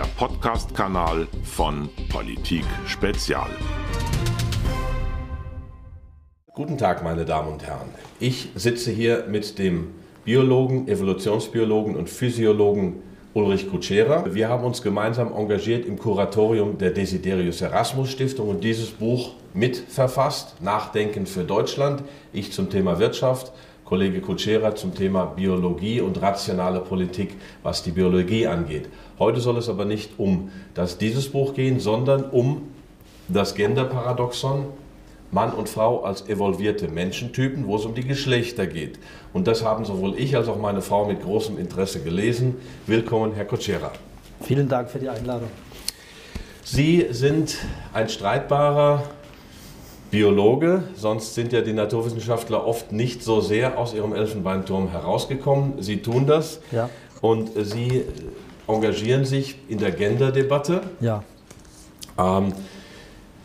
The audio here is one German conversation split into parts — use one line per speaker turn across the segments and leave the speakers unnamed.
der Podcast-Kanal von Politik Spezial.
Guten Tag, meine Damen und Herren. Ich sitze hier mit dem Biologen, Evolutionsbiologen und Physiologen Ulrich Kutschera. Wir haben uns gemeinsam engagiert im Kuratorium der Desiderius Erasmus Stiftung und dieses Buch mitverfasst, Nachdenken für Deutschland. Ich zum Thema Wirtschaft, Kollege Kutschera zum Thema Biologie und rationale Politik, was die Biologie angeht. Heute soll es aber nicht um das, dieses Buch gehen, sondern um das Genderparadoxon, Mann und Frau als evolvierte Menschentypen, wo es um die Geschlechter geht. Und das haben sowohl ich als auch meine Frau mit großem Interesse gelesen. Willkommen, Herr Kutschera.
Vielen Dank für die Einladung.
Sie sind ein streitbarer Biologe, sonst sind ja die Naturwissenschaftler oft nicht so sehr aus ihrem Elfenbeinturm herausgekommen. Sie tun das
ja.
und Sie engagieren sich in der Gender-Debatte.
Ja.
Ähm,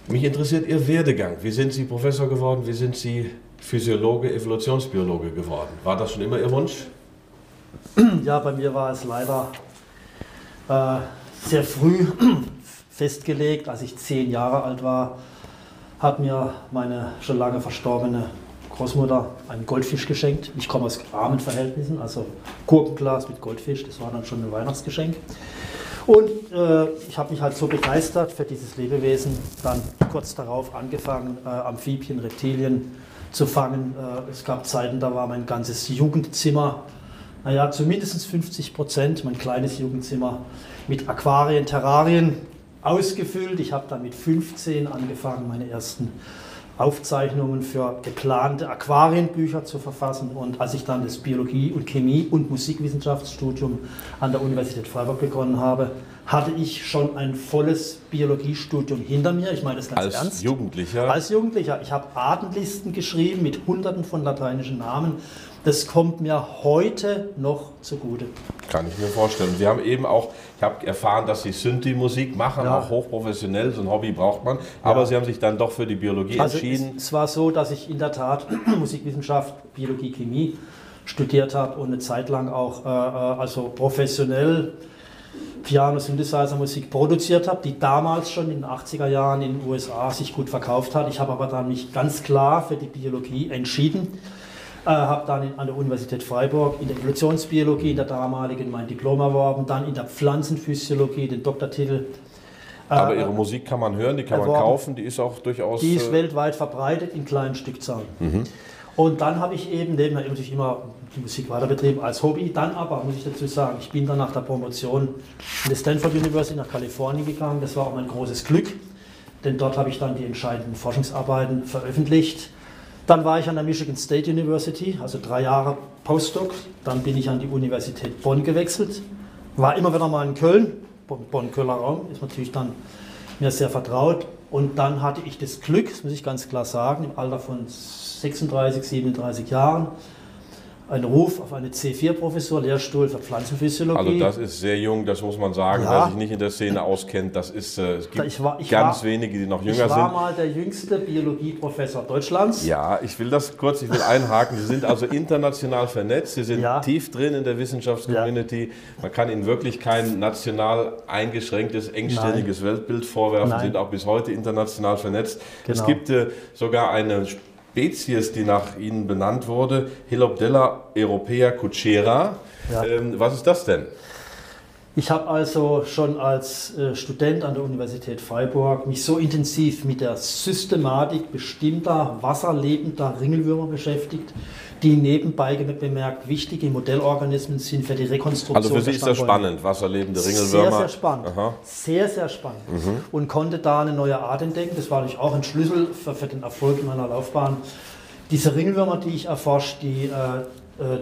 mich interessiert Ihr Werdegang. Wie sind Sie Professor geworden? Wie sind Sie Physiologe, Evolutionsbiologe geworden? War das schon immer Ihr Wunsch?
Ja, bei mir war es leider äh, sehr früh festgelegt. Als ich zehn Jahre alt war, hat mir meine schon lange verstorbene Großmutter einen Goldfisch geschenkt. Ich komme aus armen Verhältnissen, also Gurkenglas mit Goldfisch, das war dann schon ein Weihnachtsgeschenk. Und äh, ich habe mich halt so begeistert für dieses Lebewesen, dann kurz darauf angefangen, äh, Amphibien, Reptilien zu fangen. Äh, es gab Zeiten, da war mein ganzes Jugendzimmer, naja, zumindest 50 Prozent, mein kleines Jugendzimmer, mit Aquarien, Terrarien ausgefüllt. Ich habe dann mit 15 angefangen, meine ersten Aufzeichnungen für geplante Aquarienbücher zu verfassen. Und als ich dann das Biologie- und Chemie- und Musikwissenschaftsstudium an der Universität Freiburg begonnen habe, hatte ich schon ein volles Biologiestudium hinter mir. Ich meine das ganz
Als
ernst.
Jugendlicher?
Als Jugendlicher. Ich habe Artenlisten geschrieben mit hunderten von lateinischen Namen. Das kommt mir heute noch zugute.
Kann ich mir vorstellen. Sie haben eben auch, ich habe erfahren, dass Sie Synthi-Musik machen,
Ja.
auch hochprofessionell, so ein Hobby braucht man. Aber
Ja.
Sie haben sich dann doch für die Biologie
Also
entschieden.
es, es war so, dass ich in der Tat Musikwissenschaft, Biologie, Chemie studiert habe und eine Zeit lang auch äh, äh, also professionell Piano, Synthesizer Musik produziert habe, die damals schon in den 80er Jahren in den USA sich gut verkauft hat. Ich habe aber dann mich ganz klar für die Biologie entschieden. Äh, habe dann in, an der Universität Freiburg in der Evolutionsbiologie in der damaligen mein Diplom erworben, dann in der Pflanzenphysiologie den Doktortitel.
Aber
äh,
Ihre Musik kann man hören, die kann man
erworben.
kaufen, die ist auch durchaus.
Die ist
äh,
weltweit verbreitet in kleinen Stückzahlen. Und dann habe ich eben nebenher natürlich immer die Musik weiter betrieben als Hobby. Dann aber, muss ich dazu sagen, ich bin dann nach der Promotion in die Stanford University nach Kalifornien gegangen. Das war auch mein großes Glück, denn dort habe ich dann die entscheidenden Forschungsarbeiten veröffentlicht. Dann war ich an der Michigan State University, also drei Jahre Postdoc. Dann bin ich an die Universität Bonn gewechselt. War immer wieder mal in Köln, Bonn- Bonn-Kölner Raum, ist natürlich dann mir sehr vertraut. Und dann hatte ich das Glück, das muss ich ganz klar sagen, im Alter von 36, 37 Jahren, einen Ruf auf eine C4-Professur, Lehrstuhl für Pflanzenphysiologie.
Also das ist sehr jung, das muss man sagen.
Ja.
Wer sich nicht in der Szene auskennt, das ist, äh, es gibt
Ich war- ich
ganz
war-
wenige, die noch
ich
jünger
war
sind.
mal der jüngste Biologieprofessor Deutschlands.
Ja, ich will das kurz, ich will einhaken. Sie sind also international vernetzt, Sie sind
Ja.
tief drin in der Wissenschaftscommunity. Man kann Ihnen wirklich kein national eingeschränktes, engstirniges Weltbild vorwerfen. Sie
Nein.
sind auch bis heute international vernetzt. Es
Genau.
gibt äh, sogar eine Spezies, die nach Ihnen benannt wurde, Hilobdella europea cucera.
Ja.
Ähm, was ist das denn?
Ich habe also schon als äh, Student an der Universität Freiburg mich so intensiv mit der Systematik bestimmter wasserlebender Ringelwürmer beschäftigt, die nebenbei bemerkt wichtige Modellorganismen sind für die Rekonstruktion
Also für Sie ist das spannend, wasserlebende
Sehr,
Ringelwürmer.
sehr spannend.
Aha. Mhm.
Sehr, sehr spannend. Und konnte da eine neue Art entdecken. Das war natürlich auch ein Schlüssel für, für den Erfolg in meiner Laufbahn. Diese Ringelwürmer, die ich erforscht, die, äh,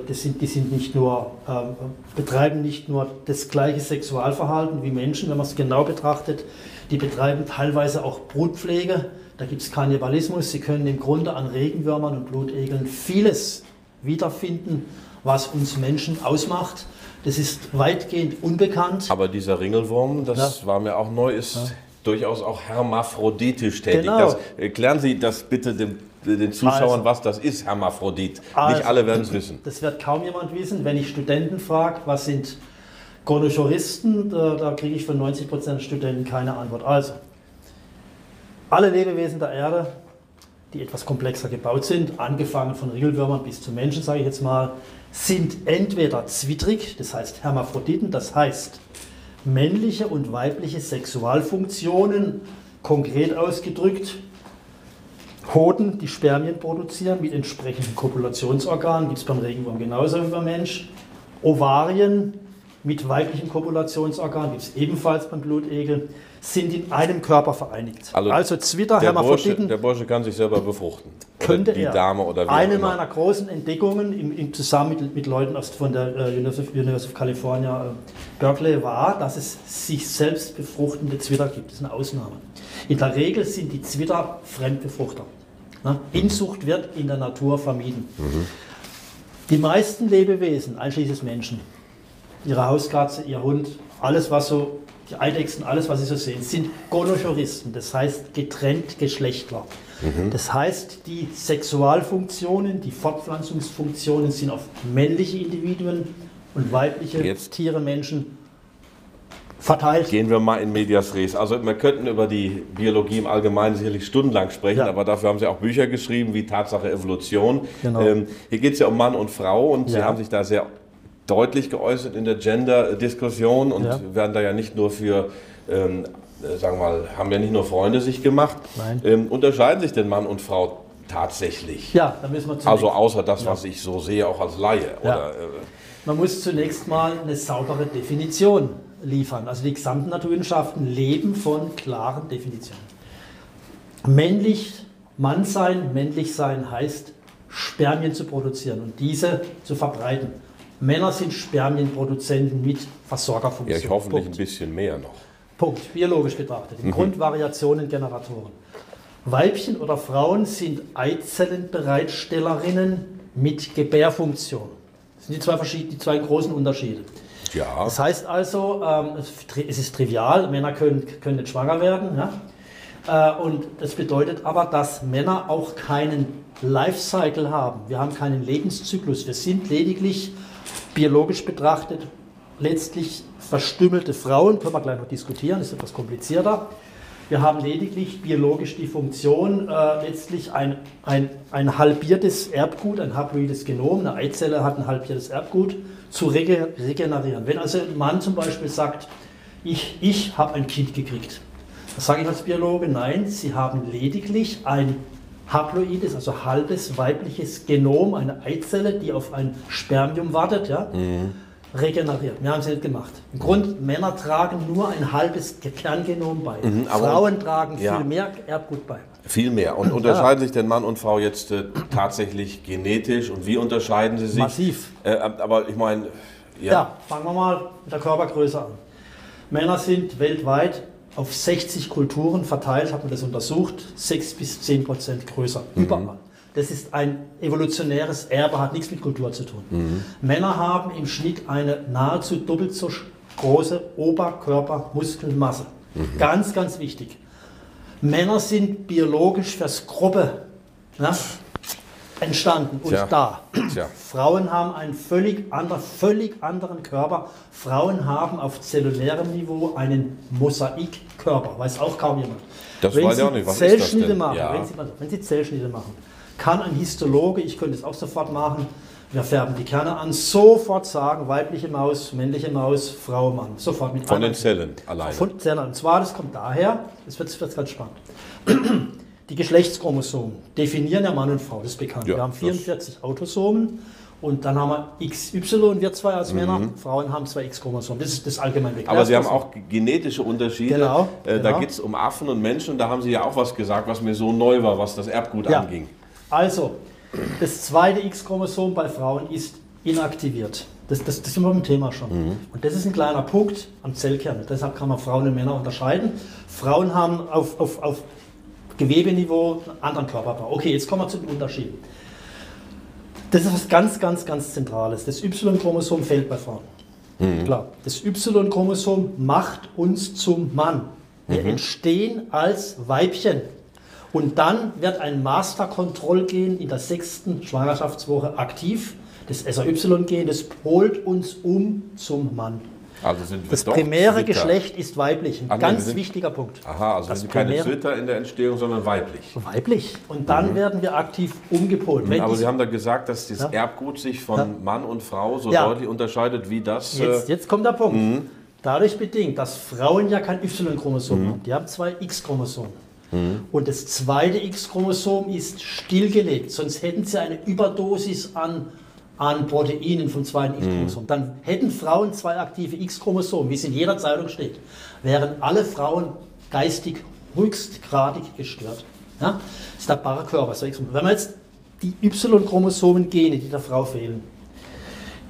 das sind, die sind nicht nur, ähm, betreiben nicht nur das gleiche Sexualverhalten wie Menschen, wenn man es genau betrachtet. Die betreiben teilweise auch Brutpflege. Da gibt es Kannibalismus. Sie können im Grunde an Regenwürmern und Blutegeln vieles wiederfinden, was uns Menschen ausmacht. Das ist weitgehend unbekannt.
Aber dieser Ringelwurm, das war mir auch neu, ist durchaus auch hermaphroditisch tätig.
Genau.
Das, erklären Sie das bitte dem, den Zuschauern,
Also.
was das ist, Hermaphrodit.
Also.
Nicht alle werden es wissen.
Das wird kaum jemand wissen. Wenn ich Studenten frage, was sind Gonochoristen, da, da kriege ich von 90% der Studenten keine Antwort. Also, alle Lebewesen der Erde, die etwas komplexer gebaut sind, angefangen von Regelwürmern bis zu Menschen, sage ich jetzt mal, sind entweder zwittrig, das heißt Hermaphroditen, das heißt männliche und weibliche Sexualfunktionen, konkret ausgedrückt, Hoden, die Spermien produzieren mit entsprechenden Kopulationsorganen, gibt es beim Regenwurm genauso wie beim Mensch. Ovarien mit weiblichen Kopulationsorganen gibt es ebenfalls beim Blutegel sind in einem Körper vereinigt.
Also,
also Zwitter,
der Bursche,
Hermaphroditen,
der Bursche kann sich selber befruchten.
könnte
oder die
er.
Dame oder wie
Eine meiner großen Entdeckungen im, im Zusammen mit, mit Leuten aus, von der äh, University of California, äh, Berkeley, war, dass es sich selbst befruchtende Zwitter gibt. Das ist eine Ausnahme. In der Regel sind die Zwitter Fremdbefruchter. Ne? Inzucht wird in der Natur vermieden. Die meisten Lebewesen, einschließlich Menschen, ihre Hauskatze, ihr Hund, alles was so, die Eidechsen, alles was sie so sehen, sind Gonochoristen, das heißt getrennt Geschlechtler. Das heißt, die Sexualfunktionen, die Fortpflanzungsfunktionen sind auf männliche Individuen und weibliche
Jetzt-
Tiere, Menschen verteilt.
Gehen wir mal in Medias Res. Also wir könnten über die Biologie im Allgemeinen sicherlich stundenlang sprechen,
Ja.
aber dafür haben Sie auch Bücher geschrieben, wie Tatsache Evolution.
Genau.
Ähm, hier geht es ja um Mann und Frau und Sie
Ja.
haben sich da sehr deutlich geäußert in der Gender-Diskussion und
Ja.
werden da ja nicht nur für, ähm, äh, sagen wir mal, haben ja nicht nur Freunde sich gemacht.
Nein.
Ähm, unterscheiden sich denn Mann und Frau tatsächlich?
Ja, da müssen wir zunächst,
Also außer das, was ich so sehe, auch als Laie.
Ja.
Oder, äh,
man muss zunächst mal eine saubere Definition liefern. Also die gesamten Naturwissenschaften leben von klaren Definitionen. Männlich, Mann sein, männlich sein heißt Spermien zu produzieren und diese zu verbreiten. Männer sind Spermienproduzenten mit Versorgerfunktion.
ja, ich hoffentlich
Punkt.
ein bisschen mehr noch.
Punkt, biologisch betrachtet.
Mhm.
Im Grund Variationen Generatoren. Weibchen oder Frauen sind Eizellenbereitstellerinnen mit Gebärfunktion. Das sind die zwei, verschiedenen, die zwei großen Unterschiede.
Ja.
Das heißt also, ähm, es ist trivial, Männer können, können nicht schwanger werden. Ja? Äh, und das bedeutet aber, dass Männer auch keinen Lifecycle haben. Wir haben keinen Lebenszyklus. Wir sind lediglich biologisch betrachtet letztlich verstümmelte Frauen. Können wir gleich noch diskutieren, ist etwas komplizierter. Wir haben lediglich biologisch die Funktion, äh, letztlich ein, ein, ein halbiertes Erbgut, ein haploides Genom, eine Eizelle hat ein halbiertes Erbgut, zu rege regenerieren. Wenn also ein Mann zum Beispiel sagt, ich, ich habe ein Kind gekriegt, das sage ich als Biologe, nein, Sie haben lediglich ein haploides, also halbes weibliches Genom, eine Eizelle, die auf ein Spermium wartet, ja, regeneriert. Wir haben es nicht gemacht. Im Grund, Männer tragen nur ein halbes Kerngenom bei.
Mhm,
Frauen tragen
Ja.
viel mehr Erbgut bei.
Viel mehr. Und unterscheiden sich denn Mann und Frau jetzt äh, tatsächlich genetisch? Und wie unterscheiden sie sich?
Massiv.
Äh, aber ich meine, ja.
Ja. fangen wir mal mit der Körpergröße an. Männer sind weltweit auf 60 Kulturen verteilt, hat man das untersucht, 6 bis 10 Prozent größer. Überall. Das ist ein evolutionäres Erbe, hat nichts mit Kultur zu tun. Männer haben im Schnitt eine nahezu doppelt so große Oberkörpermuskelmasse. Ganz, ganz wichtig. Männer sind biologisch fürs Gruppe ne, entstanden und
Tja.
da.
Tja.
Frauen haben einen völlig, ander, völlig anderen Körper. Frauen haben auf zellulärem Niveau einen Mosaikkörper, weiß auch kaum jemand.
Das
wenn
weiß
Sie
auch nicht. Was ist das
Zellschnitte machen,
Ja.
wenn, Sie, also, wenn Sie Zellschnitte machen, kann ein Histologe, ich könnte es auch sofort machen, wir färben die Kerne an, sofort sagen, weibliche Maus, männliche Maus, Frau, Mann. Sofort mit
Von den Zellen alleine.
von Zellen. Und zwar, das kommt daher, das wird, wird ganz spannend. Die Geschlechtschromosomen definieren ja Mann und Frau, das ist bekannt.
Ja,
wir haben
das-
44 Autosomen und dann haben wir XY, wir zwei als Männer,
Mhm.
Frauen haben zwei X-Chromosomen. Das ist das allgemein bekannt.
Aber Sie haben auch genetische Unterschiede.
Genau,
Äh, Da
genau.
geht es um Affen und Menschen. Und da haben Sie ja auch was gesagt, was mir so neu war, was das Erbgut
Ja.
anging.
Also, das zweite X-Chromosom bei Frauen ist inaktiviert. Das, das, das sind wir beim Thema schon. Und das ist ein kleiner Punkt am Zellkern. Deshalb kann man Frauen und Männer unterscheiden. Frauen haben auf, auf, auf Gewebeniveau anderen Körperbau. Okay, jetzt kommen wir zu den Unterschieden. Das ist was ganz, ganz, ganz Zentrales. Das Y-Chromosom fällt bei Frauen. Klar. Das Y-Chromosom macht uns zum Mann. Wir entstehen als Weibchen. Und dann wird ein Master-Kontrollgen in der sechsten Schwangerschaftswoche aktiv. Das SAY-Gen, das polt uns um zum Mann.
Also
Das primäre
Zwitter.
Geschlecht ist weiblich. Ein
Ach
ganz
sind-
wichtiger Punkt.
Aha, also
Das
sind keine Zwitter in der Entstehung, sondern weiblich.
Weiblich. Und dann werden wir aktiv umgepolt.
Mhm. Aber Sie haben da gesagt, dass das
Ja.
Erbgut sich von
Ja.
Mann und Frau so
Ja.
deutlich unterscheidet, wie das.
Jetzt,
äh,
jetzt kommt der Punkt.
Mhm.
Dadurch bedingt, dass Frauen ja kein Y-Chromosom haben. Die haben zwei X-Chromosomen.
Mhm.
Und das zweite X-Chromosom ist stillgelegt. Sonst hätten sie eine Überdosis an, an Proteinen vom zweiten
Mhm.
X-Chromosom. Dann hätten Frauen zwei aktive X-Chromosomen, wie es in jeder Zeitung steht. Wären alle Frauen geistig höchstgradig gestört. Ja? Das ist der bare Körper. Wenn man jetzt die Y-Chromosomen-Gene, die der Frau fehlen,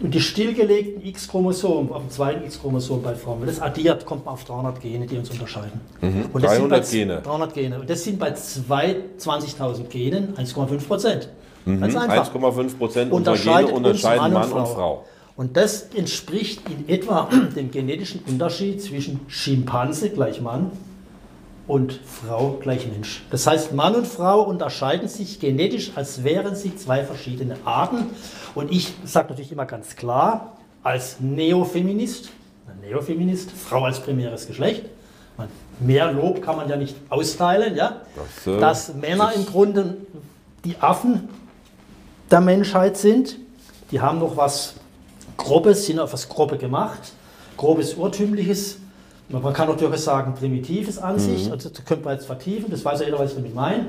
und die stillgelegten X-Chromosomen, auf dem zweiten X-Chromosom bei Frauen, wenn das addiert, kommt man auf 300 Gene, die uns unterscheiden. Und das sind
300
bei,
Mhm. Gene.
300 Gene. Und das sind bei zwei- 20.000 Genen 1,5 Prozent. Einfach.
1,5 Prozent unserer Gene
Unterscheidet uns
unterscheiden
Mann
Mann
und
und
Frau.
Frau.
Und das entspricht in etwa dem genetischen Unterschied zwischen Schimpanse gleich Mann und Frau gleich Mensch. Das heißt, Mann und Frau unterscheiden sich genetisch, als wären sie zwei verschiedene Arten. Und ich sage natürlich immer ganz klar, als Neofeminist, Neofeminist, Frau als primäres Geschlecht, man, mehr Lob kann man ja nicht austeilen, ja,
Das, äh,
dass Männer
das-
im Grunde die Affen der Menschheit sind. Die haben noch was Grobes, sind auf was Grobe gemacht. Grobes, Urtümliches. Man kann natürlich sagen, primitives an sich. Also, das könnte man jetzt vertiefen. Das weiß ja jeder, was ich damit meine.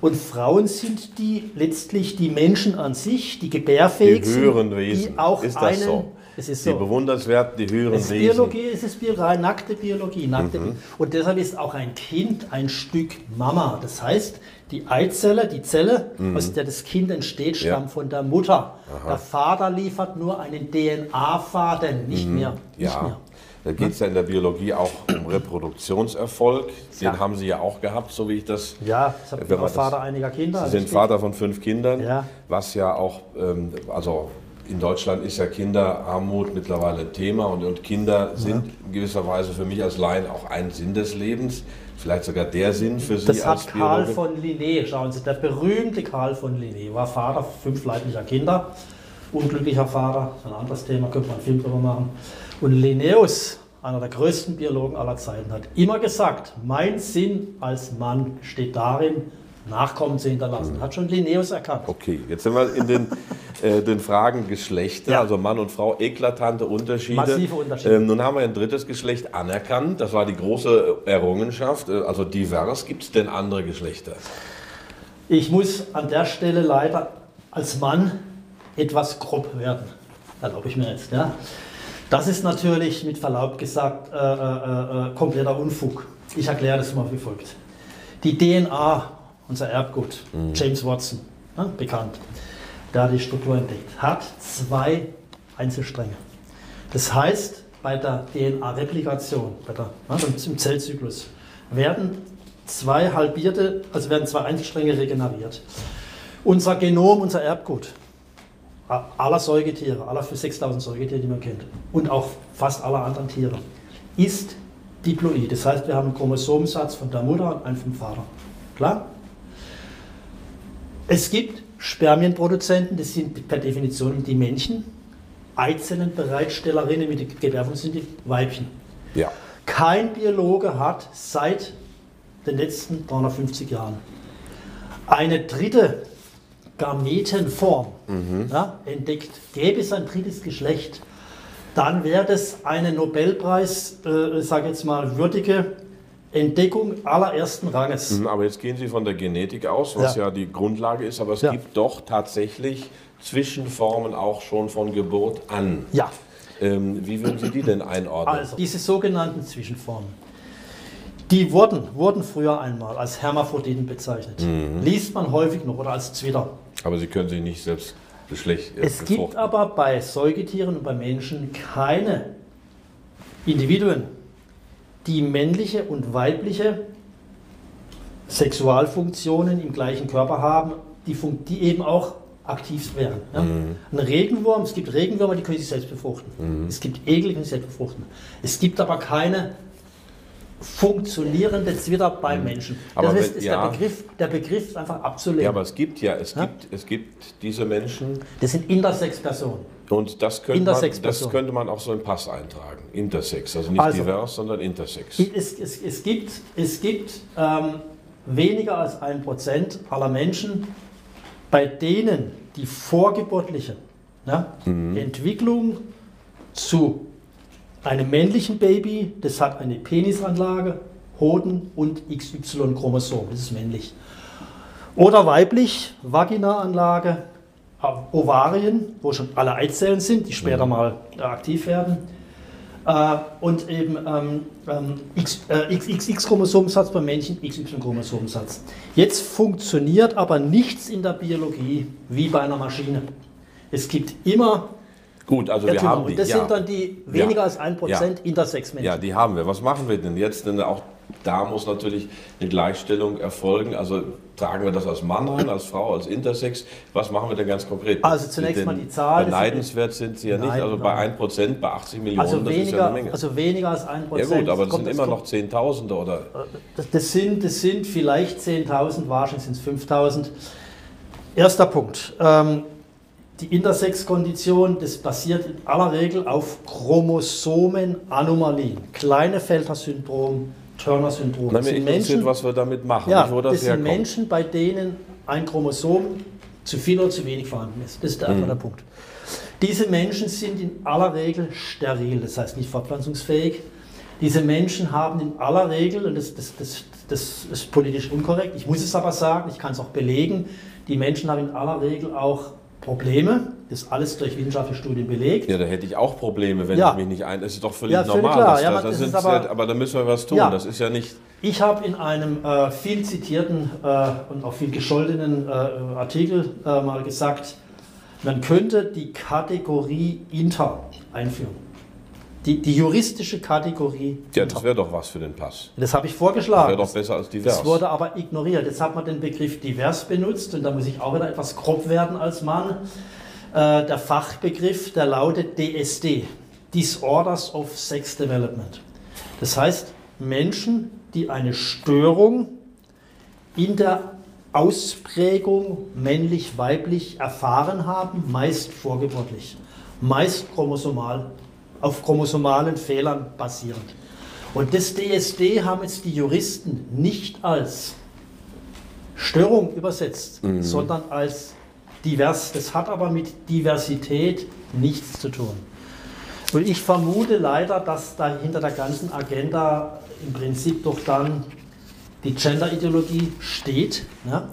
Und Frauen sind die letztlich die Menschen an sich, die
Die
gebärfähig
höheren
sind,
Wesen.
die auch
ist das
einen,
so?
Es ist
Die
so.
bewundernswerten, die höheren
Es ist
Wesen.
Biologie, es ist Bio rein nackte Biologie. Nackte Bi- Und deshalb ist auch ein Kind ein Stück Mama. Das heißt, die Eizelle, die Zelle, aus der das Kind entsteht, stammt von der Mutter. Der Vater liefert nur einen DNA-Faden, nicht mehr. Nicht
Ja,
mehr.
da geht es ja in der Biologie auch um Reproduktionserfolg. Den
Ja.
haben Sie ja auch gehabt, so wie ich das.
Ja, ich bin Vater einiger Kinder.
Sie sind
richtig.
Vater von fünf Kindern,
Ja.
was ja auch, ähm, also in Deutschland ist ja Kinderarmut mittlerweile Thema und, und Kinder sind in gewisser Weise für mich als Laien auch ein Sinn des Lebens, vielleicht sogar der Sinn für Sie
Das
als
hat Karl
Biologe.
von Linné, schauen Sie, der berühmte Karl von Linné, war Vater fünf leiblicher Kinder, unglücklicher Vater, ein anderes Thema, könnte man einen Film drüber machen. Und Linnaeus, einer der größten Biologen aller Zeiten, hat immer gesagt, mein Sinn als Mann steht darin, Nachkommen zu hinterlassen. Hat schon Linnaeus erkannt.
Okay, jetzt sind wir in den, äh, den Fragen Geschlechter,
Ja.
also Mann und Frau, eklatante Unterschiede.
Massive Unterschiede.
Ähm, nun haben wir ein drittes Geschlecht anerkannt, das war die große Errungenschaft, äh, also divers. Gibt es denn andere Geschlechter?
Ich muss an der Stelle leider als Mann etwas grob werden. Erlaube ich mir jetzt. Ja? Das ist natürlich mit Verlaub gesagt äh, äh, äh, kompletter Unfug. Ich erkläre das mal wie folgt. Die DNA, unser Erbgut, James Watson, ja, bekannt, der die Struktur entdeckt, hat zwei Einzelstränge. Das heißt, bei der DNA-Replikation, bei der, ja, im Zellzyklus, werden zwei halbierte, also werden zwei Einzelstränge regeneriert. Unser Genom, unser Erbgut, aller Säugetiere, aller für 6000 Säugetiere, die man kennt, und auch fast aller anderen Tiere, ist diploid. Das heißt, wir haben einen Chromosomensatz von der Mutter und einen vom Vater. Klar? Es gibt Spermienproduzenten, das sind per Definition die Männchen. Eizellenbereitstellerinnen mit der Gebärfung sind die Weibchen.
Ja.
Kein Biologe hat seit den letzten 350 Jahren eine dritte Gametenform ja, entdeckt. Gäbe es ein drittes Geschlecht, dann wäre das eine Nobelpreis, äh, sage jetzt mal, würdige Entdeckung allerersten Ranges.
Mhm, Aber jetzt gehen Sie von der Genetik aus, was ja,
Ja.
die Grundlage ist, aber es
Ja.
gibt doch tatsächlich Zwischenformen auch schon von Geburt an.
Ja,
Ähm, wie würden Sie die denn einordnen?
also diese sogenannten Zwischenformen, die wurden, wurden früher einmal als Hermaphroditen bezeichnet. Liest man häufig noch oder als Zwitter.
aber Sie können sich nicht selbst Geschlecht äh,
Es gibt
befruchten.
aber bei Säugetieren und bei Menschen keine Individuen, die männliche und weibliche Sexualfunktionen im gleichen Körper haben, die, fun- die eben auch aktiv wären. Ja? Ein Regenwurm, es gibt Regenwürmer, die können sich selbst befruchten. Es gibt Egel, die können sich selbst befruchten. Es gibt aber keine funktionierende Zwitter beim Menschen.
Aber
das ist,
wenn-
ist
ja.
der, Begriff, der Begriff ist einfach abzulehnen.
Ja, aber es gibt ja, es
Ja?
gibt, es gibt diese Menschen,
das sind Intersex-Personen.
Und das könnte, man, das könnte man auch so im Pass eintragen. Intersex, also nicht
Also-
divers, sondern Intersex.
Es, es, es gibt, es gibt ähm, weniger als ein Prozent aller Menschen, bei denen die vorgeburtliche ne, Entwicklung zu einem männlichen Baby, das hat eine Penisanlage, Hoden und XY-Chromosom, das ist männlich. Oder weiblich, Vaginaanlage, Ovarien, wo schon alle Eizellen sind, die später mal äh, aktiv werden. Äh, und eben ähm, ähm, äh, XX-Chromosomensatz beim Männchen, XY-Chromosomensatz. Jetzt funktioniert aber nichts in der Biologie wie bei einer Maschine. Es gibt immer
Gut, also wir haben die.
Und das
ja.
sind dann die weniger
Ja.
als 1%
Ja.
Intersex-Menschen.
Ja, die haben wir. Was machen wir denn jetzt? Denn auch da muss natürlich eine Gleichstellung erfolgen. Also tragen wir das als Mann ein, als Frau, als Intersex? Was machen wir denn ganz konkret?
Also zunächst
Denn
mal die Zahl,
Beneidenswert sind sie ja nicht.
Nein,
Also bei
nein.
1%, bei 80 Millionen,
also,
das ist ja
weniger,
eine Menge.
also weniger als 1%.
ja gut, aber das sind immer noch Zehntausende oder...
Das, das, sind, das sind vielleicht 10.000, wahrscheinlich sind es 5.000. Erster Punkt. Ähm, die Intersex-Kondition, das basiert in aller Regel auf Chromosomenanomalien. Kleine-Felter-Syndrom, Turner-Syndrom. Das
mir
sind
interessiert,
Menschen,
was wir damit machen,
ja,
nicht, das,
das sind. Menschen, bei denen ein Chromosom zu viel oder zu wenig vorhanden ist. Das ist der,
Mhm.
einfach der Punkt. Diese Menschen sind in aller Regel steril, das heißt nicht fortpflanzungsfähig. Diese Menschen haben in aller Regel, und das, das, das, das ist politisch unkorrekt, ich muss es aber sagen, ich kann es auch belegen, die Menschen haben in aller Regel auch Probleme, ist alles durch wissenschaftliche Studien belegt.
Ja, da hätte ich auch Probleme, wenn
Ja.
ich mich nicht ein... Das ist doch völlig
Ja,
normal.
klar.
dass
Ja,
da-
aber
da
das
sind
ist aber-
aber da müssen wir was tun. Das ist ja nicht...
Ich habe in einem äh, viel zitierten äh, und auch viel gescholtenen äh, Artikel äh, mal gesagt, man könnte die Kategorie Inter einführen. Die, die juristische Kategorie
Ja,
Inter.
das wäre doch was für den Pass.
Das habe ich vorgeschlagen.
Wäre doch besser als divers.
Das wurde aber ignoriert. Jetzt hat man den Begriff divers benutzt und da muss ich auch wieder etwas grob werden als Mann. Äh, der Fachbegriff, der lautet DSD, Disorders of Sex Development. Das heißt, Menschen, die eine Störung in der Ausprägung männlich-weiblich erfahren haben, meist vorgeburtlich, meist chromosomal, auf chromosomalen Fehlern basierend. Und das DSD haben jetzt die Juristen nicht als Störung übersetzt, sondern als divers. Das hat aber mit Diversität nichts zu tun. Und ich vermute leider, dass da hinter der ganzen Agenda im Prinzip doch dann die Gender-Ideologie steht. Ne?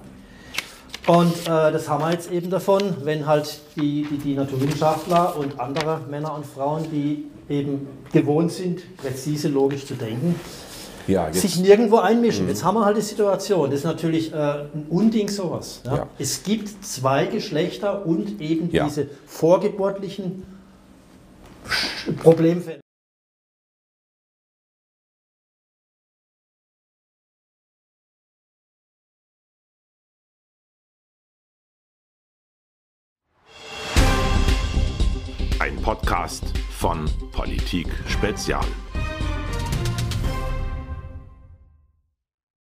Und äh, das haben wir jetzt eben davon, wenn halt die, die, die Naturwissenschaftler und andere Männer und Frauen, die eben gewohnt sind, präzise logisch zu denken,
Ja, jetzt,
sich nirgendwo einmischen. Jetzt haben wir halt die Situation. Das ist natürlich äh, ein Unding sowas. Ja?
Ja.
Es gibt zwei Geschlechter und eben
Ja.
diese vorgeburtlichen Problemfälle.
Ein Podcast von Politik Spezial.